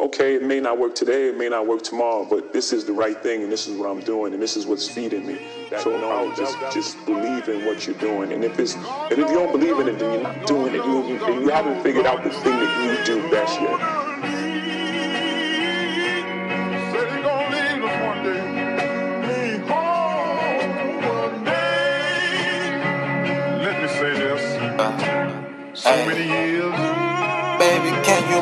okay, it may not work today, it may not work tomorrow, but this is the right thing, and this is what I'm doing, and this is what's feeding me. So no, oh, just just believe in what you're doing, and if it's and if you don't believe in it, then you're not doing it. You you, you haven't figured out the thing that you do best yet. Said he gonna leave us one day. Leave home one day. Let me say this. So many years. Baby, can you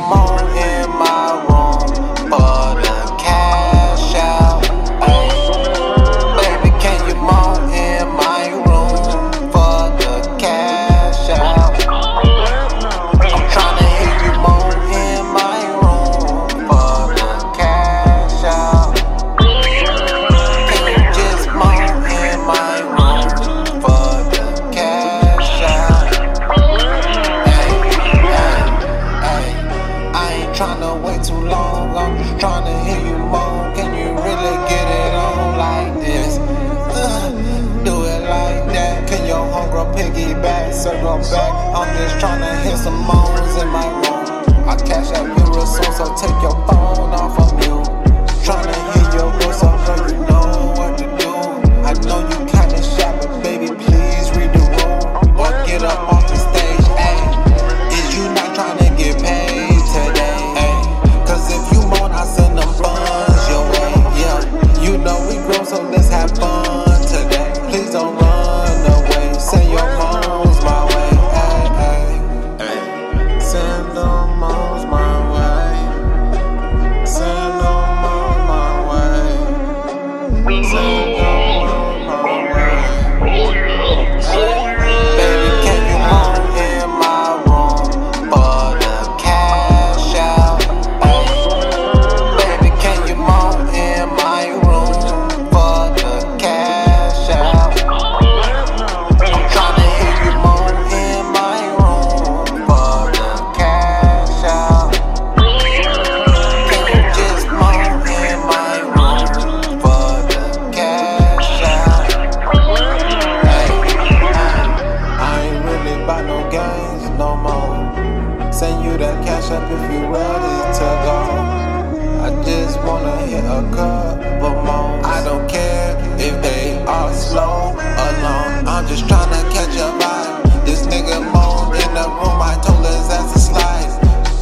a more. I don't care if they are slow or long. I'm just tryna catch a vibe. This nigga moan in the room. I told his ass to slide.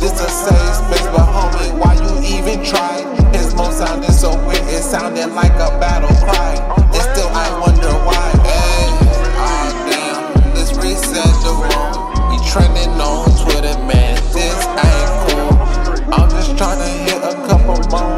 This a safe space, but homie, why you even try? His moan sounded so weird, it sounded like a battle cry. And still, I wonder why. Ah damn, let's the room. We trending on Twitter, man. This ain't cool. I'm just tryna hit a couple more